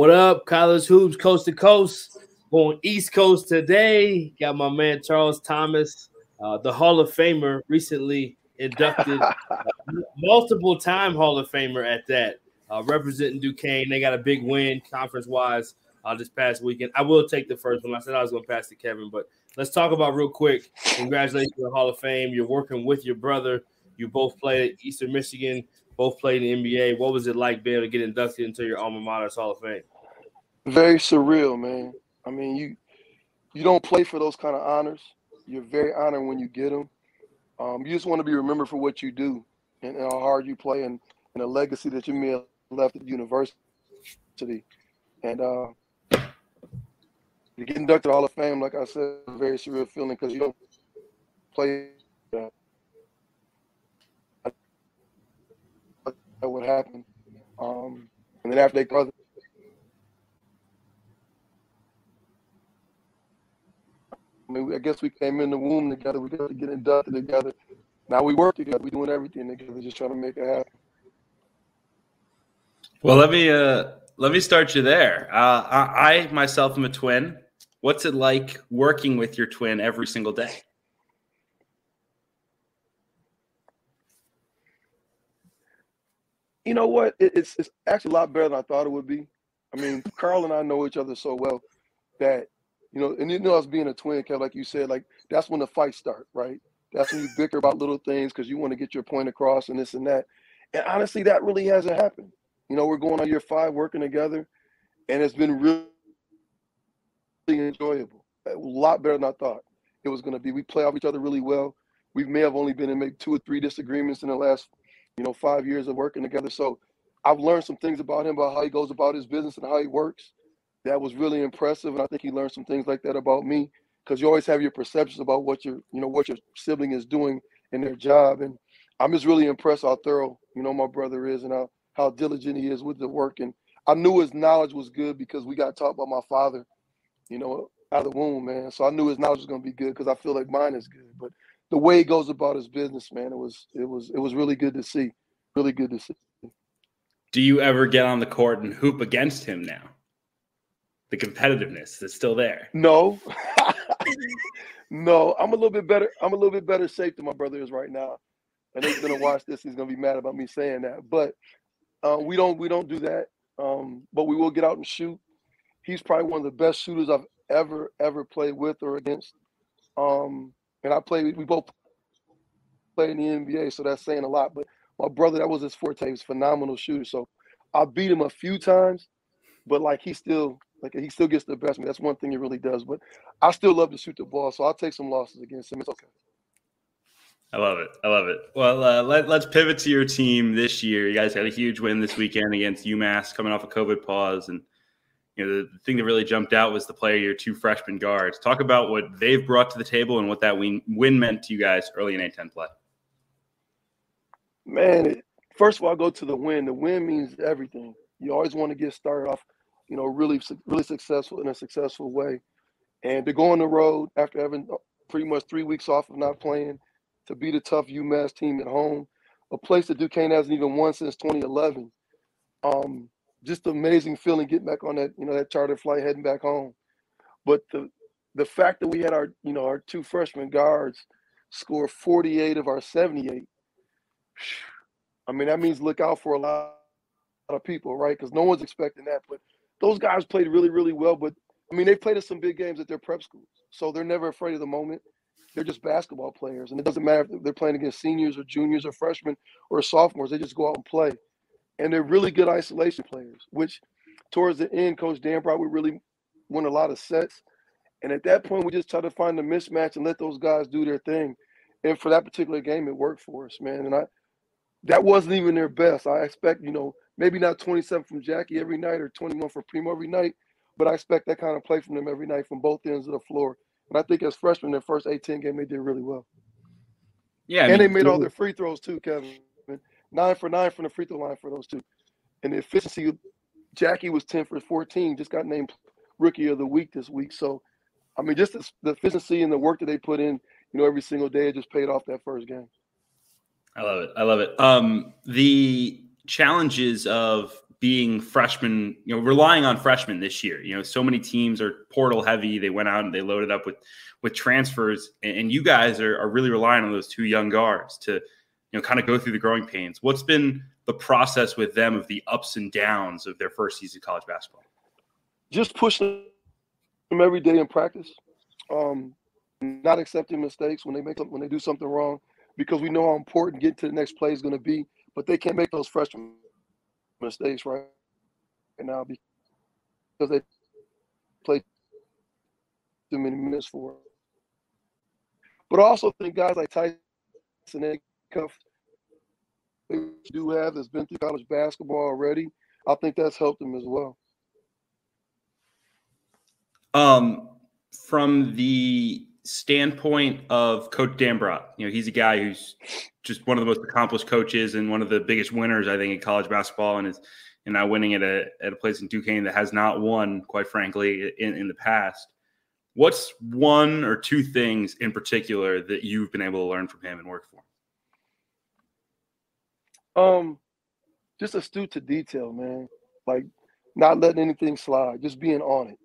What up, college hoops, coast to coast, going East Coast today. Got my man Charles Thomas, uh, the Hall of Famer, recently inducted, uh, multiple time Hall of Famer at that, uh, representing Duquesne. They got a big win conference wise uh, this past weekend. I will take the first one. I said I was going to pass to Kevin, but let's talk about real quick. Congratulations to the Hall of Fame. You're working with your brother. You both played at Eastern Michigan both played in the NBA. What was it like being able to get inducted into your alma mater's Hall of Fame? Very surreal, man. I mean, you you don't play for those kind of honors. You're very honored when you get them. Um, you just want to be remembered for what you do and, and how hard you play and, and the legacy that you may have left at university. And uh, to get inducted to Hall of Fame, like I said, very surreal feeling because you don't play that would happen. Um, and then after they brother, I mean, I guess we came in the womb together. We got to get inducted together. Now we work together. We're doing everything together, just trying to make it happen. Well, let me uh, let me start you there. Uh, I, I myself am a twin. What's it like working with your twin every single day? you know what? It, it's it's actually a lot better than I thought it would be. I mean, Carl and I know each other so well that you know, and you know, us being a twin, Kev, like you said, like that's when the fights start, right? That's when you bicker about little things because you want to get your point across and this and that. And honestly, that really hasn't happened. You know, we're going on year five working together, and it's been really enjoyable. A lot better than I thought it was going to be. We play off each other really well. We may have only been in maybe two or three disagreements in the last you know, five years of working together. So I've learned some things about him, about how he goes about his business and how he works. That was really impressive. And I think he learned some things like that about me because you always have your perceptions about what your, you know, what your sibling is doing in their job. And I'm just really impressed how thorough, you know, my brother is and how, how diligent he is with the work. And I knew his knowledge was good because we got taught by my father, you know, out of the womb, man. So I knew his knowledge was going to be good because I feel like mine is good. But the way he goes about his business, man, it was it was it was really good to see. Really good to see. Do you ever get on the court and hoop against him now? The competitiveness is still there. No. no, I'm a little bit better. I'm a little bit better shape than my brother is right now. And he's gonna watch this. He's gonna be mad about me saying that. But uh, we don't we don't do that. Um, but we will get out and shoot. He's probably one of the best shooters I've ever ever played with or against. Um, and I played. We both played in the NBA, so that's saying a lot. But my brother, that was his forte. He's phenomenal shooter. So I beat him a few times, but like he still like he still gets the best of me. That's one thing he really does. But I still love to shoot the ball, so I'll take some losses against him. It's okay. I love it. I love it. Well, uh, let, let's pivot to your team this year. You guys had a huge win this weekend against UMass, coming off a COVID pause, and you know, the, the thing that really jumped out was the player your two freshman guards. Talk about what they've brought to the table and what that win, win meant to you guys early in A10 play. Man, it, first of all, I'll go to the win. The win means everything. You always want to get started off, you know, really, really successful in a successful way. And to go on the road after having uh, pretty much three weeks off of not playing, to beat a tough UMass team at home, a place that Duquesne hasn't even won since 2011. Um, just amazing feeling getting back on that, you know, that charter flight heading back home. But the the fact that we had our, you know, our two freshman guards score 48 of our 78. I mean, that means look out for a lot of people, right? Because no one's expecting that. But those guys played really, really well. But I mean, they've played at some big games at their prep schools, so they're never afraid of the moment. They're just basketball players, and it doesn't matter if they're playing against seniors or juniors or freshmen or sophomores. They just go out and play and they're really good isolation players. Which, towards the end, Coach Dambrot would really won a lot of sets. And at that point, we just try to find the mismatch and let those guys do their thing. And for that particular game, it worked for us, man. And I, that wasn't even their best. I expect, you know, maybe not 27 from Jackie every night or 21 from Primo every night, but I expect that kind of play from them every night from both ends of the floor. And I think as freshmen, their first 18 game, they did really well. Yeah, I and mean, they made all their free throws too, Kevin nine for nine from the free throw line for those two. And the efficiency, Jackie was 10 for 14, just got named rookie of the week this week. So, I mean, just the, the efficiency and the work that they put in, you know, every single day, it just paid off that first game. I love it. I love it. Um, the challenges of being freshmen, you know, relying on freshmen this year. You know, so many teams are portal heavy. They went out and they loaded up with with transfers, and, you guys are, are really relying on those two young guards to you know, kind of go through the growing pains. What's been the process with them of the ups and downs of their first season of college basketball? Just pushing them every day in practice. Um, not accepting mistakes when they make when they do something wrong, because we know how important getting to the next play is going to be. But they can't make those freshman mistakes right now because they play too many minutes for. It. But I also think guys like Tyson Acuff they do have that's been through college basketball already. I think that's helped them as well. Um, from the standpoint of Coach Dambrot, you know, he's a guy who's just one of the most accomplished coaches and one of the biggest winners, I think, in college basketball, and is and now winning at a at a place in Duquesne that has not won, quite frankly, in, in the past. What's one or two things in particular that you've been able to learn from him and work for? Um, just astute to detail, man. Like not letting anything slide, just being on it.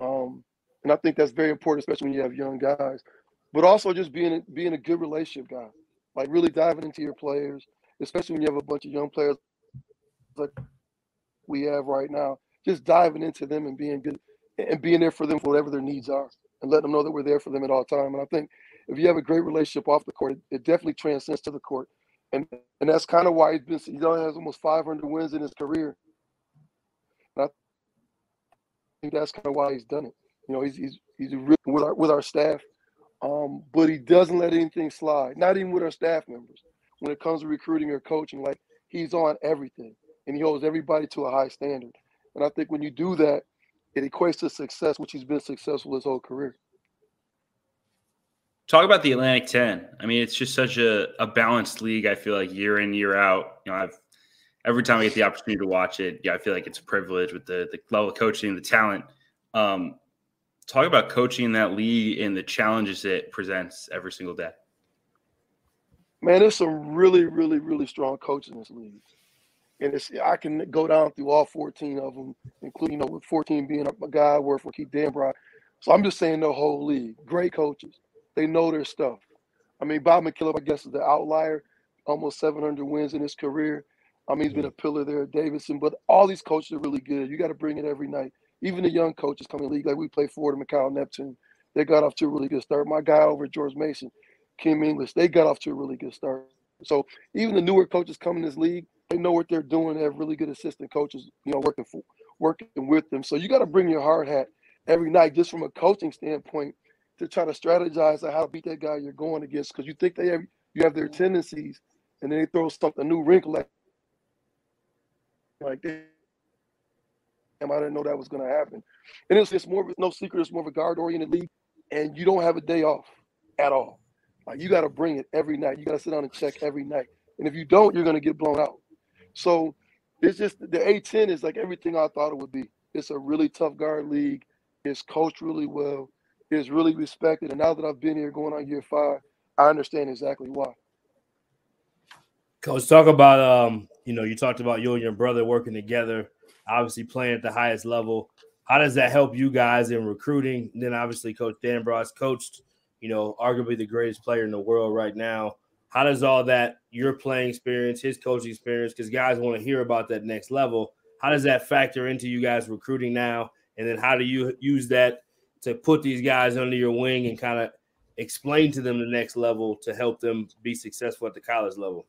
Um, and I think that's very important, especially when you have young guys. But also just being being a good relationship guy, like really diving into your players, especially when you have a bunch of young players like we have right now. Just diving into them and being good and being there for them for whatever their needs are, and letting them know that we're there for them at all time. And I think if you have a great relationship off the court, it, it definitely transcends to the court and and that's kind of why he's been. He only has almost 500 wins in his career. And I think that's kind of why he's done it. You know, he's he's he's with our with our staff, um, but he doesn't let anything slide. Not even with our staff members. When it comes to recruiting or coaching, like he's on everything, and he holds everybody to a high standard. And I think when you do that, it equates to success, which he's been successful his whole career. Talk about the Atlantic 10. I mean, it's just such a, a balanced league. I feel like year in, year out. You know, I've every time I get the opportunity to watch it, yeah, I feel like it's a privilege with the, the level of coaching, the talent. Um, talk about coaching that league and the challenges it presents every single day. Man, there's some really, really, really strong coaches in this league. And it's I can go down through all 14 of them, including you know, with 14 being a guy I work for Keith Dambrot. So I'm just saying the whole league. Great coaches. They know their stuff. I mean, Bob McKillop, I guess, is the outlier. Almost 700 wins in his career. I mean, he's been a mm-hmm. pillar there at Davidson, but all these coaches are really good. You got to bring it every night. Even the young coaches coming in the league, like we play Fordham, Macau, Neptune. They got off to a really good start. My guy over at George Mason, Kim English, they got off to a really good start. So even the newer coaches coming in this league, they know what they're doing. They have really good assistant coaches, you know, working for, working with them. So you got to bring your hard hat every night, just from a coaching standpoint to try to strategize on how to beat that guy you're going against because you think they have you have their tendencies and then they throw something new wrinkle at like like I didn't know that was going to happen. And it's, it's more of no secret. It's more of a guard oriented league, and you don't have a day off at all. Like you got to bring it every night. You got to sit down and check every night. And if you don't, you're going to get blown out. So it's just the A10 is like everything I thought it would be. It's a really tough guard league. It's coached really well. It's really respected. And now that I've been here going on year five, I understand exactly why. Coach, talk about um, you know, you talked about you and your brother working together, obviously playing at the highest level. How does that help you guys in recruiting? And then obviously Coach Dambrot's coached, you know, arguably the greatest player in the world right now. How does all that your playing experience, his coaching experience, because guys want to hear about that next level? How does that factor into you guys recruiting now? And then how do you use that to put these guys under your wing and kind of explain to them the next level to help them be successful at the college level?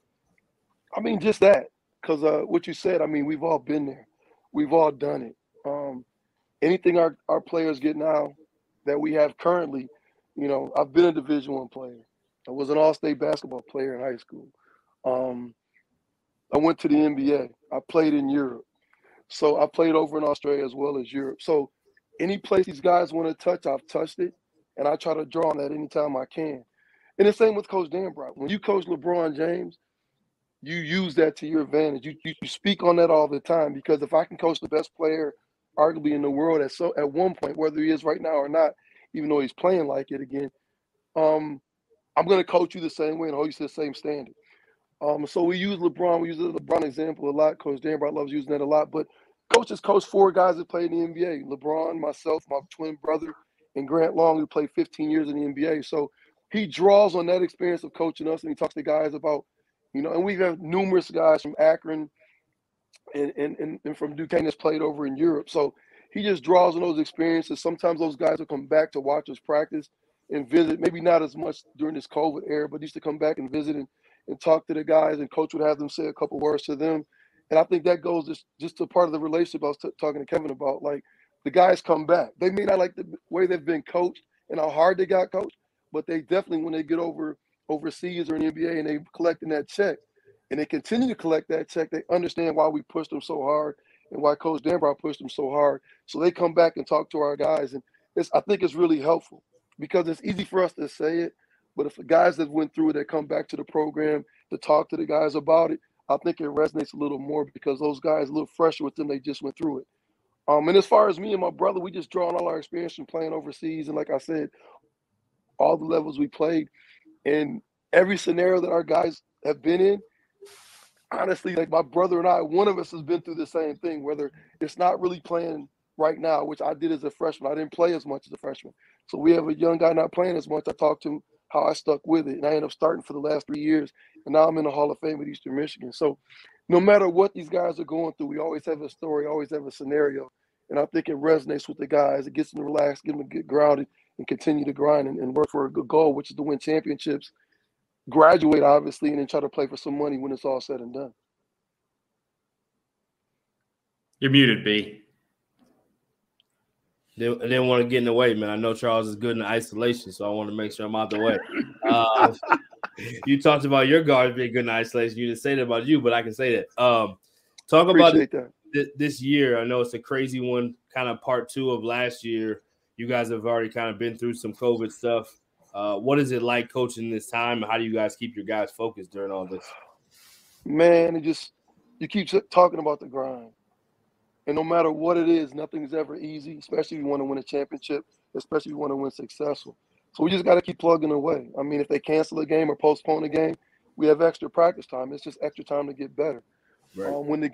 I mean, just that, because uh, what you said, I mean, we've all been there, we've all done it. Um, anything our, our players get now that we have currently, you know, I've been a Division One player. I was an All-State basketball player in high school. Um, I went to the NBA. I played in Europe, so I played over in Australia as well as Europe. So any place these guys want to touch, I've touched it, and I try to draw on that anytime I can. And the same with Coach Dambrot. When you coach LeBron James, you use that to your advantage. You, you, speak on that all the time because if I can coach the best player, arguably in the world at so at one point, whether he is right now or not, even though he's playing like it again, um, I'm going to coach you the same way and hold you to the same standard. Um, so we use LeBron. We use the LeBron example a lot. Coach Dambrot loves using that a lot. But coaches coach four guys that played in the NBA: LeBron, myself, my twin brother, and Grant Long, who played 15 years in the NBA. So he draws on that experience of coaching us, and he talks to guys about you know, and we've had numerous guys from Akron and, and, and, from Duquesne that's played over in Europe. So he just draws on those experiences. Sometimes those guys will come back to watch us practice and visit, maybe not as much during this COVID era, but used to come back and visit and, and talk to the guys, and coach would have them say a couple words to them. And I think that goes just, just to part of the relationship I was t- talking to Kevin about. Like the guys come back. They may not like the way they've been coached and how hard they got coached, but they definitely, when they get over – overseas or in the NBA and they're collecting that check and they continue to collect that check, they understand why we pushed them so hard and why Coach Dambrot pushed them so hard. So they come back and talk to our guys. And it's I think it's really helpful because it's easy for us to say it, but if the guys that went through it that come back to the program to talk to the guys about it, I think it resonates a little more because those guys little fresher with them, they just went through it. Um, and as far as me and my brother, we just draw on all our experience from playing overseas. And like I said, all the levels we played, in every scenario that our guys have been in, honestly, like my brother and I, one of us has been through the same thing, whether it's not really playing right now, which I did as a freshman. I didn't play as much as a freshman. So we have a young guy not playing as much. I talked to him how I stuck with it. And I ended up starting for the last three years. And now I'm in the Hall of Fame at Eastern Michigan. So no matter what these guys are going through, we always have a story, always have a scenario. And I think it resonates with the guys. It gets them to relax, get them to get grounded, and continue to grind and, and work for a good goal, which is to win championships, graduate obviously, and then try to play for some money when it's all said and done. You're muted, B. They, they didn't want to get in the way, man. I know Charles is good in isolation, so I want to make sure I'm out the way. Uh, you talked about your guards being good in isolation. You didn't say that about you, but I can say that. Um, talk Appreciate about th- this year. I know it's a crazy one, kind of part two of last year you guys have already kind of been through some COVID stuff. Uh, what is it like coaching this time? How do you guys keep your guys focused during all this? Man, it just you keep talking about the grind, and no matter what it is, nothing's ever easy. Especially if you want to win a championship, especially if you want to win successful. So we just got to keep plugging away. I mean, if they cancel a game or postpone a game, we have extra practice time. It's just extra time to get better. Right. Um, when the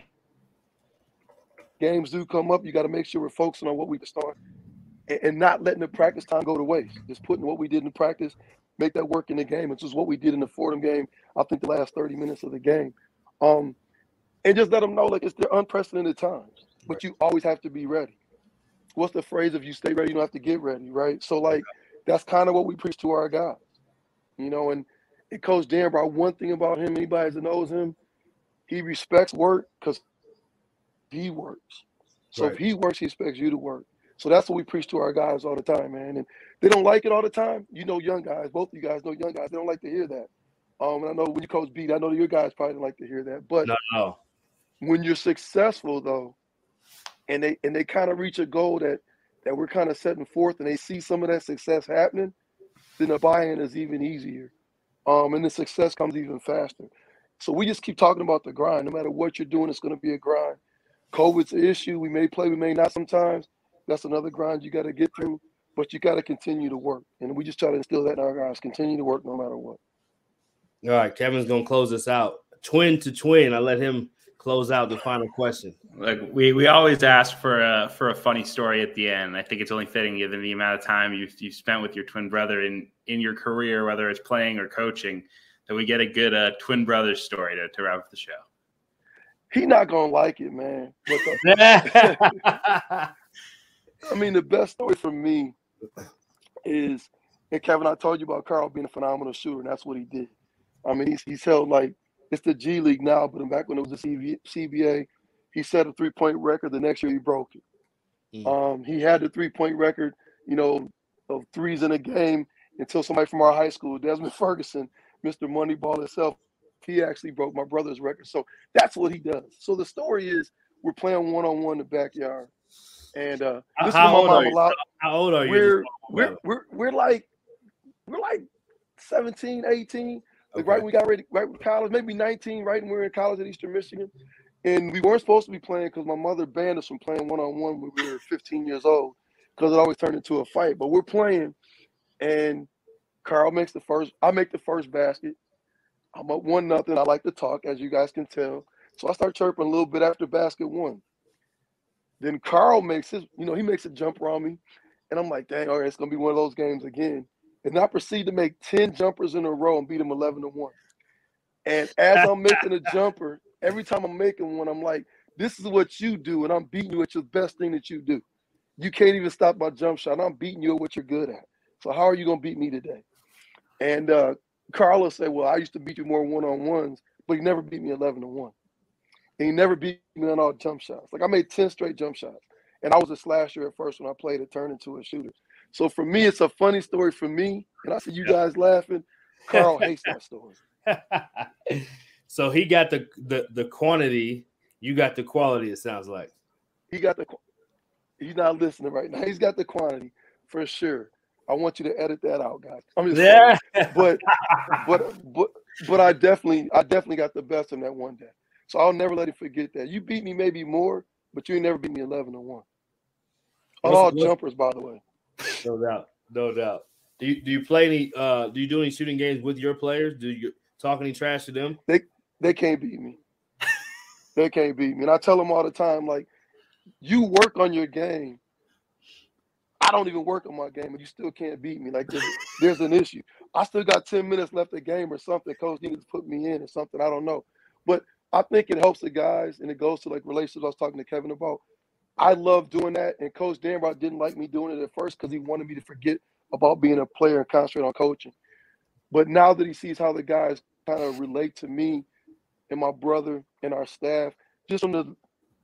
games do come up, you got to make sure we're focusing on what we can start and, not letting the practice time go to waste. Just putting what we did in practice, make that work in the game. It's just what we did in the Fordham game. I think the last 30 minutes of the game. Um, and just let them know like it's the unprecedented times, but you always have to be ready. What's the phrase? If you stay ready, you don't have to get ready, right? So like that's kind of what we preach to our guys, you know. And, and Coach Dambrot, one thing about him, anybody that knows him, he respects work because he works. So right. if he works, he expects you to work. So that's what we preach to our guys all the time, man. And they don't like it all the time. You know, young guys, both of you guys know young guys, they don't like to hear that. Um, and I know when you coach beat, I know your guys probably don't like to hear that. But no, no. when you're successful, though, and they and they kind of reach a goal that that we're kind of setting forth, and they see some of that success happening, then the buy-in is even easier, um, and the success comes even faster. So we just keep talking about the grind. No matter what you're doing, it's going to be a grind. COVID's an issue. We may play, we may not sometimes. That's another grind you got to get through, but you got to continue to work. And we just try to instill that in our guys. Continue to work no matter what. All right, Kevin's gonna close us out. Twin to twin. I let him close out the final question. Like we we always ask for a for a funny story at the end. I think it's only fitting given the amount of time you've you spent with your twin brother in in your career, whether it's playing or coaching, that we get a good uh, twin brother story to, to wrap up the show. He not gonna like it, man. The, I mean, the best story for me is, and Kevin, I told you about Carl being a phenomenal shooter, and that's what he did. I mean, he's, he's held like it's the G League now, but back when it was the CBA, he set a three point record. The next year, he broke it. Mm. Um, he had the three point record, you know, of threes in a game until somebody from our high school, Desmond Ferguson, Mr. Moneyball himself, he actually broke my brother's record. So that's what he does. So the story is we're playing one on one in the backyard. And uh this how, old are you? how old are you? We're we're, we're we're like we're like 17, 18. Like okay. right we got ready, right with college, maybe 19, right when we were in college at Eastern Michigan. And we weren't supposed to be playing because my mother banned us from playing one on one when we were 15 years old because it always turned into a fight. But we're playing, and Carl makes the first. I make the first basket. I'm up one nothing. I like to talk, as you guys can tell. So I start chirping a little bit after basket one. Then Carl makes his, you know, he makes a jumper on me, and I'm like, dang, all right, it's gonna be one of those games again. And I proceed to make 10 jumpers in a row and beat him 11 to 1. And as I'm making a jumper, every time I'm making one, I'm like, this is what you do, and I'm beating you at your best thing that you do. You can't even stop my jump shot. I'm beating you at what you're good at. So how are you gonna beat me today? And uh, Carlos said, Well, I used to beat you more one-on-ones, but you never beat me 11 to 1. And he never beat me on all jump shots. Like I made 10 straight jump shots. And I was a slasher at first when I played it, turned into a shooter. So for me, it's a funny story for me. And I see you guys laughing. Carl hates that story. so he got the, the the quantity, you got the quality, it sounds like. He got the he's not listening right now. He's got the quantity for sure. I want you to edit that out, guys. I'm just yeah. but but but but I definitely I definitely got the best in that one day. So I'll never let him forget that. You beat me maybe more, but you never beat me 11 to 1. On all jumpers, by the way. No doubt. No doubt. Do you do you play any uh do you do any shooting games with your players? Do you talk any trash to them? They they can't beat me. they can't beat me. And I tell them all the time, like, you work on your game. I don't even work on my game, and you still can't beat me. Like there's, there's an issue. I still got 10 minutes left of game or something. Coach needed to put me in or something. I don't know. But I think it helps the guys and it goes to like relationships I was talking to Kevin about. I love doing that. And Coach Dambrot didn't like me doing it at first because he wanted me to forget about being a player and concentrate on coaching. But now that he sees how the guys kind of relate to me and my brother and our staff, just from the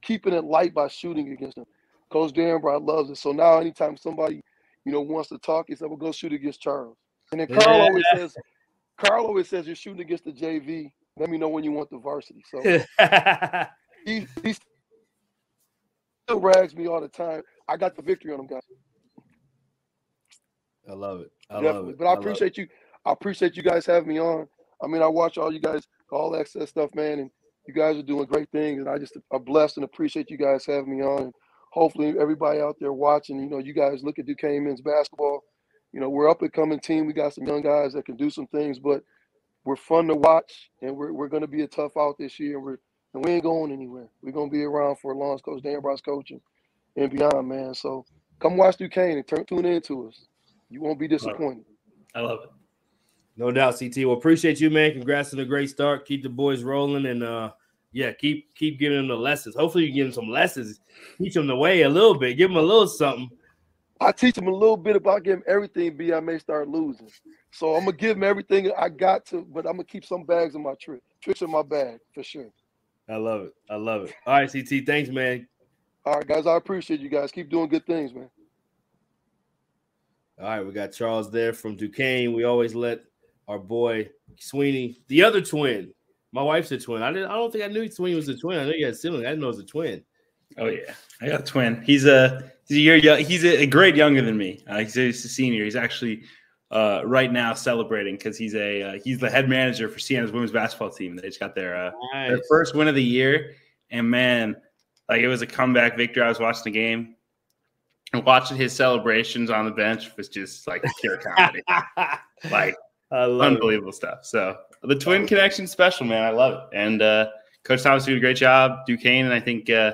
keeping it light by shooting against them. Coach Dambrot loves it. So now anytime somebody, you know, wants to talk, he said, Well, go shoot against Charles. And then Carl yeah. always says, Carl always says you're shooting against the JV. Let me know when you want the varsity. So he, he still rags me all the time. I got the victory on him, guys. I love it. I Definitely. love it. But I, I appreciate you. I appreciate you guys having me on. I mean, I watch all you guys, all access stuff, man, and you guys are doing great things. And I just I'm blessed and appreciate you guys having me on. And hopefully, everybody out there watching, you know, you guys look at Duquesne men's basketball. You know, we're up and coming team. We got some young guys that can do some things, but we're fun to watch, and we're we're going to be a tough out this year. And we're and we ain't going anywhere. We're going to be around for as long as Coach Dambrot's coaching and beyond, man. So come watch Duquesne and turn tune into us. You won't be disappointed. I love it. No doubt, CT. Well, appreciate you, man. Congrats on a great start. Keep the boys rolling, and uh, yeah, keep keep giving them the lessons. Hopefully, you give them some lessons. Teach them the way a little bit. Give them a little something. I teach them a little bit about getting everything. Be I may start losing, so I'm gonna give them everything I got to, but I'm gonna keep some bags in my trick, tricks in my bag for sure. I love it. I love it. All right, CT. Thanks, man. All right, guys. I appreciate you guys. Keep doing good things, man. All right, we got Charles there from Duquesne. We always let our boy Sweeney, the other twin. My wife's a twin. I didn't. I don't think I knew Sweeney was a twin. I know you had siblings. I didn't know it was a twin. Oh yeah, I got a twin. He's a he's a year. He's a, grade younger than me. Uh, he's, he's a senior. He's actually uh, right now celebrating because he's a uh, he's the head manager for Siena's women's basketball team. They just got their uh, nice. their first win of the year, and man, like it was a comeback victory. I was watching the game and watching his celebrations on the bench was just like pure comedy, like unbelievable it. stuff. So the twin connection special, man. I love it. And uh, Coach Thomas did a great job. Duquesne, and I think uh,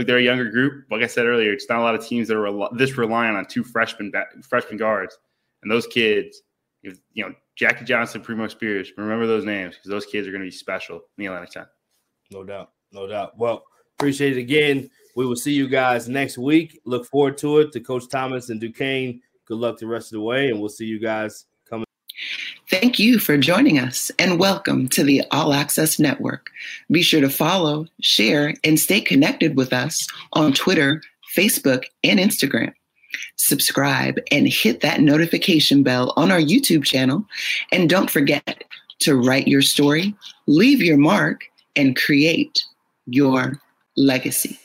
look, they're a younger group. Like I said earlier, it's not a lot of teams that are this reliant on two freshman freshman guards, and those kids, you know, Jackie Johnson, Primo Spears. Remember those names because those kids are going to be special in the Atlantic 10. No doubt, no doubt. Well, appreciate it again. We will see you guys next week. Look forward to it. To Coach Thomas and Duquesne, good luck the rest of the way, and we'll see you guys Thank you for joining us and welcome to the All Access Network. Be sure to follow, share, and stay connected with us on Twitter, Facebook, and Instagram. Subscribe and hit that notification bell on our YouTube channel. And don't forget to write your story, leave your mark, and create your legacy.